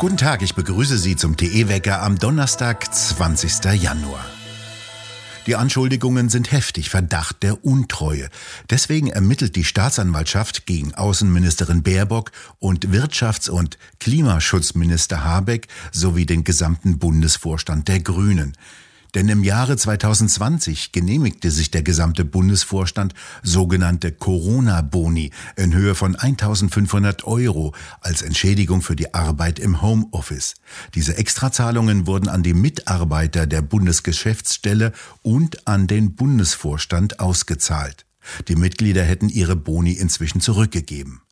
Guten Tag, ich begrüße Sie zum TE-Wecker am Donnerstag, 20. Januar. Die Anschuldigungen sind heftig, Verdacht der Untreue. Deswegen ermittelt die Staatsanwaltschaft gegen Außenministerin Baerbock und Wirtschafts- und Klimaschutzminister Habeck sowie den gesamten Bundesvorstand der Grünen. Denn im Jahre 2020 genehmigte sich der gesamte Bundesvorstand sogenannte Corona-Boni in Höhe von 1500 Euro als Entschädigung für die Arbeit im Homeoffice. Diese Extrazahlungen wurden an die Mitarbeiter der Bundesgeschäftsstelle und an den Bundesvorstand ausgezahlt. Die Mitglieder hätten ihre Boni inzwischen zurückgegeben.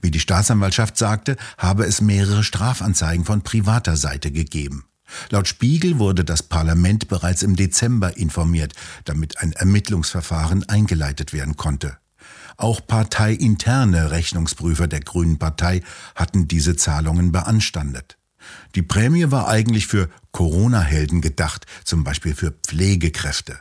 Wie die Staatsanwaltschaft sagte, habe es mehrere Strafanzeigen von privater Seite gegeben. Laut Spiegel wurde das Parlament bereits im Dezember informiert, damit ein Ermittlungsverfahren eingeleitet werden konnte. Auch parteiinterne Rechnungsprüfer der Grünen Partei hatten diese Zahlungen beanstandet. Die Prämie war eigentlich für Corona-Helden gedacht, zum Beispiel für Pflegekräfte.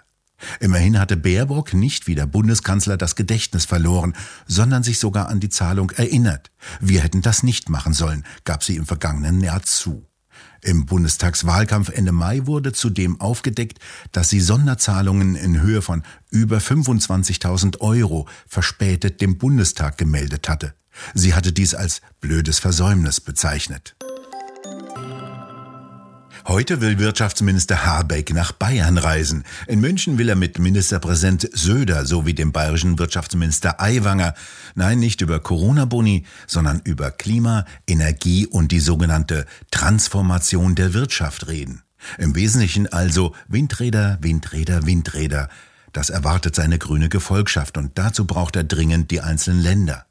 Immerhin hatte Baerbock nicht wie der Bundeskanzler das Gedächtnis verloren, sondern sich sogar an die Zahlung erinnert. Wir hätten das nicht machen sollen, gab sie im vergangenen Jahr zu. Im Bundestagswahlkampf Ende Mai wurde zudem aufgedeckt, dass sie Sonderzahlungen in Höhe von über 25.000 Euro verspätet dem Bundestag gemeldet hatte. Sie hatte dies als blödes Versäumnis bezeichnet. Heute will Wirtschaftsminister Habeck nach Bayern reisen. In München will er mit Ministerpräsident Söder sowie dem bayerischen Wirtschaftsminister Aiwanger, nein, nicht über Corona-Boni, sondern über Klima, Energie und die sogenannte Transformation der Wirtschaft reden. Im Wesentlichen also Windräder, Windräder, Windräder. Das erwartet seine grüne Gefolgschaft und dazu braucht er dringend die einzelnen Länder.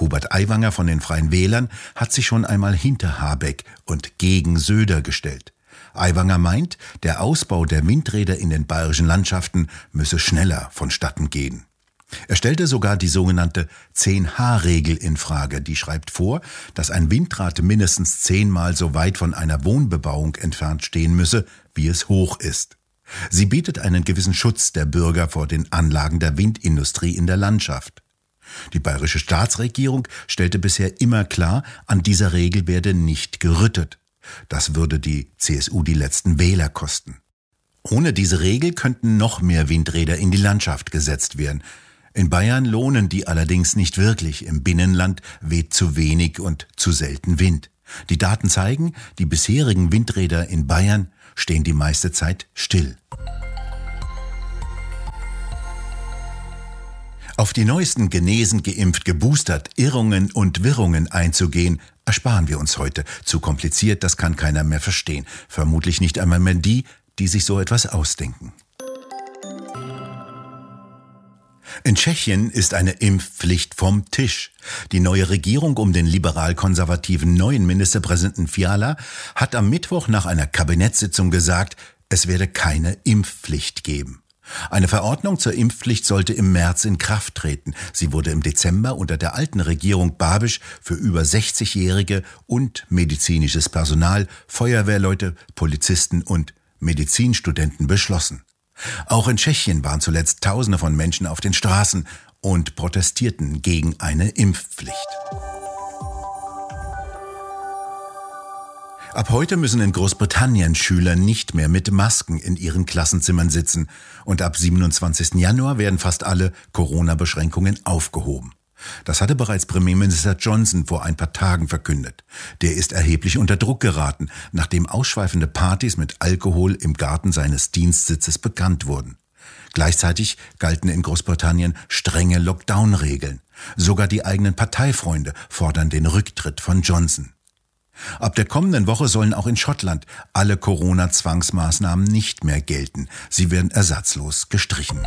Hubert Aiwanger von den Freien Wählern hat sich schon einmal hinter Habeck und gegen Söder gestellt. Aiwanger meint, der Ausbau der Windräder in den bayerischen Landschaften müsse schneller vonstatten gehen. Er stellte sogar die sogenannte 10H-Regel in Frage. Die schreibt vor, dass ein Windrad mindestens zehnmal so weit von einer Wohnbebauung entfernt stehen müsse, wie es hoch ist. Sie bietet einen gewissen Schutz der Bürger vor den Anlagen der Windindustrie in der Landschaft. Die bayerische Staatsregierung stellte bisher immer klar, an dieser Regel werde nicht gerüttet. Das würde die CSU die letzten Wähler kosten. Ohne diese Regel könnten noch mehr Windräder in die Landschaft gesetzt werden. In Bayern lohnen die allerdings nicht wirklich. Im Binnenland weht zu wenig und zu selten Wind. Die Daten zeigen, die bisherigen Windräder in Bayern stehen die meiste Zeit still. Auf die neuesten Genesen, geimpft, geboostert, Irrungen und Wirrungen einzugehen, ersparen wir uns heute. Zu kompliziert, das kann keiner mehr verstehen. Vermutlich nicht einmal mehr die, die sich so etwas ausdenken. In Tschechien ist eine Impfpflicht vom Tisch. Die neue Regierung um den liberal-konservativen neuen Ministerpräsidenten Fiala hat am Mittwoch nach einer Kabinettssitzung gesagt, es werde keine Impfpflicht geben. Eine Verordnung zur Impfpflicht sollte im März in Kraft treten. Sie wurde im Dezember unter der alten Regierung Babisch für über 60-Jährige und medizinisches Personal, Feuerwehrleute, Polizisten und Medizinstudenten beschlossen. Auch in Tschechien waren zuletzt Tausende von Menschen auf den Straßen und protestierten gegen eine Impfpflicht. Ab heute müssen in Großbritannien Schüler nicht mehr mit Masken in ihren Klassenzimmern sitzen und ab 27. Januar werden fast alle Corona-Beschränkungen aufgehoben. Das hatte bereits Premierminister Johnson vor ein paar Tagen verkündet. Der ist erheblich unter Druck geraten, nachdem ausschweifende Partys mit Alkohol im Garten seines Dienstsitzes bekannt wurden. Gleichzeitig galten in Großbritannien strenge Lockdown-Regeln. Sogar die eigenen Parteifreunde fordern den Rücktritt von Johnson. Ab der kommenden Woche sollen auch in Schottland alle Corona-Zwangsmaßnahmen nicht mehr gelten. Sie werden ersatzlos gestrichen.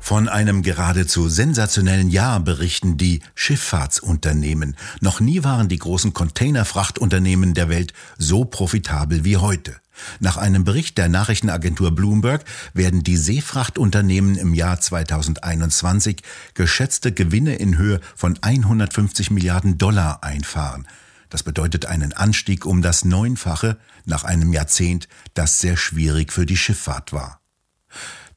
Von einem geradezu sensationellen Jahr berichten die Schifffahrtsunternehmen. Noch nie waren die großen Containerfrachtunternehmen der Welt so profitabel wie heute. Nach einem Bericht der Nachrichtenagentur Bloomberg werden die Seefrachtunternehmen im Jahr 2021 geschätzte Gewinne in Höhe von 150 Milliarden Dollar einfahren. Das bedeutet einen Anstieg um das Neunfache nach einem Jahrzehnt, das sehr schwierig für die Schifffahrt war.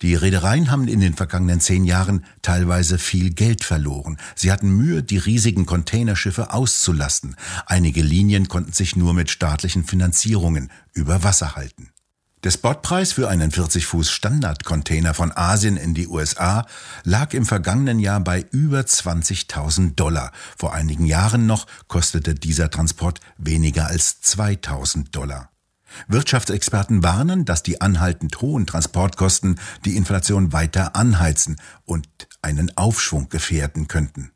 Die Reedereien haben in den vergangenen zehn Jahren teilweise viel Geld verloren. Sie hatten Mühe, die riesigen Containerschiffe auszulasten. Einige Linien konnten sich nur mit staatlichen Finanzierungen über Wasser halten. Der Spotpreis für einen 40 Fuß Standardcontainer von Asien in die USA lag im vergangenen Jahr bei über 20.000 Dollar. Vor einigen Jahren noch kostete dieser Transport weniger als 2.000 Dollar. Wirtschaftsexperten warnen, dass die anhaltend hohen Transportkosten die Inflation weiter anheizen und einen Aufschwung gefährden könnten.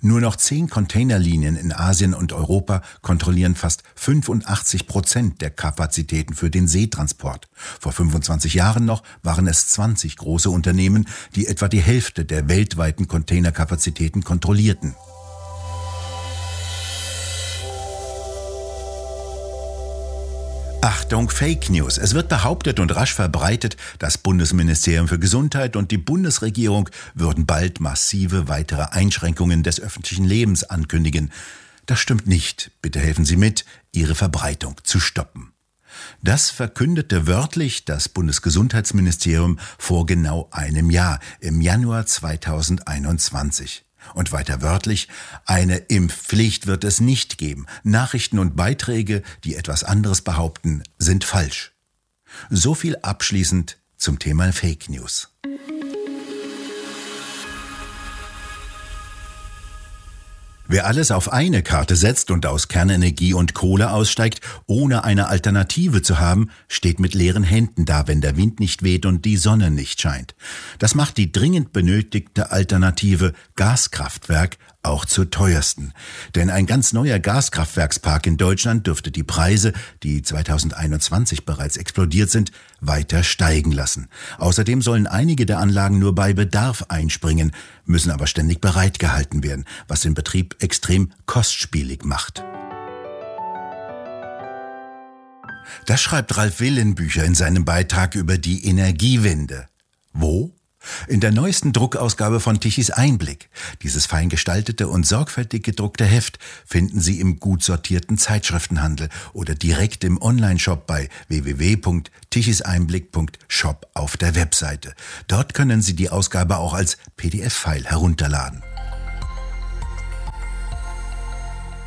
Nur noch zehn Containerlinien in Asien und Europa kontrollieren fast 85 Prozent der Kapazitäten für den Seetransport. Vor 25 Jahren noch waren es 20 große Unternehmen, die etwa die Hälfte der weltweiten Containerkapazitäten kontrollierten. Achtung Fake News. Es wird behauptet und rasch verbreitet, das Bundesministerium für Gesundheit und die Bundesregierung würden bald massive weitere Einschränkungen des öffentlichen Lebens ankündigen. Das stimmt nicht. Bitte helfen Sie mit, Ihre Verbreitung zu stoppen. Das verkündete wörtlich das Bundesgesundheitsministerium vor genau einem Jahr, im Januar 2021. Und weiter wörtlich, eine Impfpflicht wird es nicht geben. Nachrichten und Beiträge, die etwas anderes behaupten, sind falsch. So viel abschließend zum Thema Fake News. Wer alles auf eine Karte setzt und aus Kernenergie und Kohle aussteigt, ohne eine Alternative zu haben, steht mit leeren Händen da, wenn der Wind nicht weht und die Sonne nicht scheint. Das macht die dringend benötigte Alternative Gaskraftwerk auch zur teuersten. Denn ein ganz neuer Gaskraftwerkspark in Deutschland dürfte die Preise, die 2021 bereits explodiert sind, weiter steigen lassen. Außerdem sollen einige der Anlagen nur bei Bedarf einspringen, müssen aber ständig bereitgehalten werden, was den Betrieb extrem kostspielig macht. Das schreibt Ralf Willenbücher in seinem Beitrag über die Energiewende. Wo? In der neuesten Druckausgabe von Tichys Einblick, dieses fein gestaltete und sorgfältig gedruckte Heft, finden Sie im gut sortierten Zeitschriftenhandel oder direkt im Onlineshop bei www.tichiseinblick.shop auf der Webseite. Dort können Sie die Ausgabe auch als PDF-File herunterladen.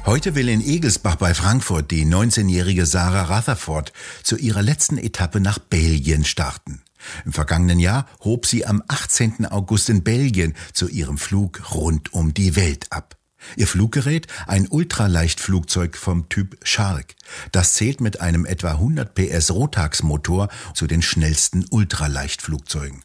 Heute will in Egelsbach bei Frankfurt die 19-jährige Sarah Rutherford zu ihrer letzten Etappe nach Belgien starten. Im vergangenen Jahr hob sie am 18. August in Belgien zu ihrem Flug rund um die Welt ab. Ihr Fluggerät ein Ultraleichtflugzeug vom Typ Shark. Das zählt mit einem etwa 100 PS Rotax-Motor zu den schnellsten Ultraleichtflugzeugen.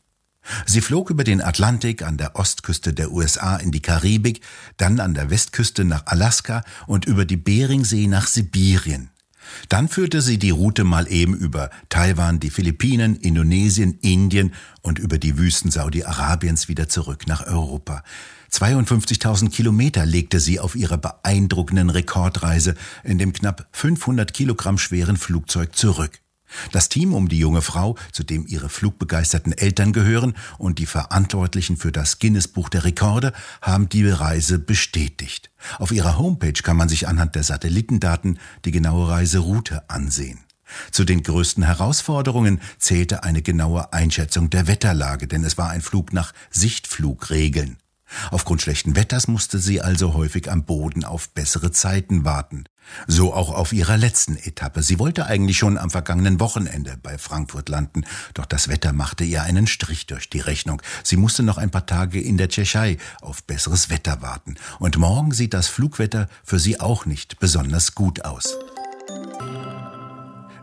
Sie flog über den Atlantik an der Ostküste der USA in die Karibik, dann an der Westküste nach Alaska und über die Beringsee nach Sibirien. Dann führte sie die Route mal eben über Taiwan, die Philippinen, Indonesien, Indien und über die Wüsten Saudi-Arabiens wieder zurück nach Europa. 52.000 Kilometer legte sie auf ihrer beeindruckenden Rekordreise in dem knapp 500 Kilogramm schweren Flugzeug zurück. Das Team um die junge Frau, zu dem ihre flugbegeisterten Eltern gehören und die Verantwortlichen für das Guinness-Buch der Rekorde, haben die Reise bestätigt. Auf ihrer Homepage kann man sich anhand der Satellitendaten die genaue Reiseroute ansehen. Zu den größten Herausforderungen zählte eine genaue Einschätzung der Wetterlage, denn es war ein Flug nach Sichtflugregeln. Aufgrund schlechten Wetters musste sie also häufig am Boden auf bessere Zeiten warten. So auch auf ihrer letzten Etappe. Sie wollte eigentlich schon am vergangenen Wochenende bei Frankfurt landen, doch das Wetter machte ihr einen Strich durch die Rechnung. Sie musste noch ein paar Tage in der Tschechei auf besseres Wetter warten. Und morgen sieht das Flugwetter für sie auch nicht besonders gut aus.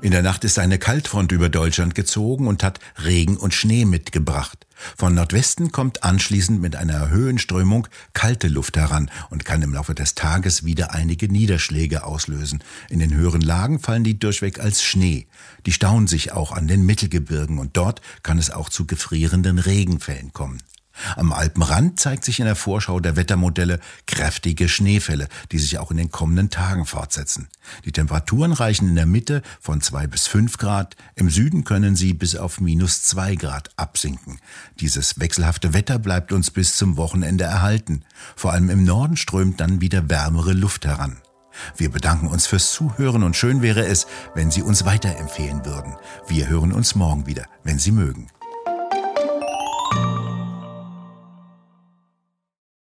In der Nacht ist eine Kaltfront über Deutschland gezogen und hat Regen und Schnee mitgebracht. Von Nordwesten kommt anschließend mit einer Höhenströmung kalte Luft heran und kann im Laufe des Tages wieder einige Niederschläge auslösen. In den höheren Lagen fallen die durchweg als Schnee. Die stauen sich auch an den Mittelgebirgen und dort kann es auch zu gefrierenden Regenfällen kommen. Am Alpenrand zeigt sich in der Vorschau der Wettermodelle kräftige Schneefälle, die sich auch in den kommenden Tagen fortsetzen. Die Temperaturen reichen in der Mitte von zwei bis fünf Grad, im Süden können sie bis auf minus zwei Grad absinken. Dieses wechselhafte Wetter bleibt uns bis zum Wochenende erhalten. Vor allem im Norden strömt dann wieder wärmere Luft heran. Wir bedanken uns fürs Zuhören und schön wäre es, wenn Sie uns weiterempfehlen würden. Wir hören uns morgen wieder, wenn Sie mögen.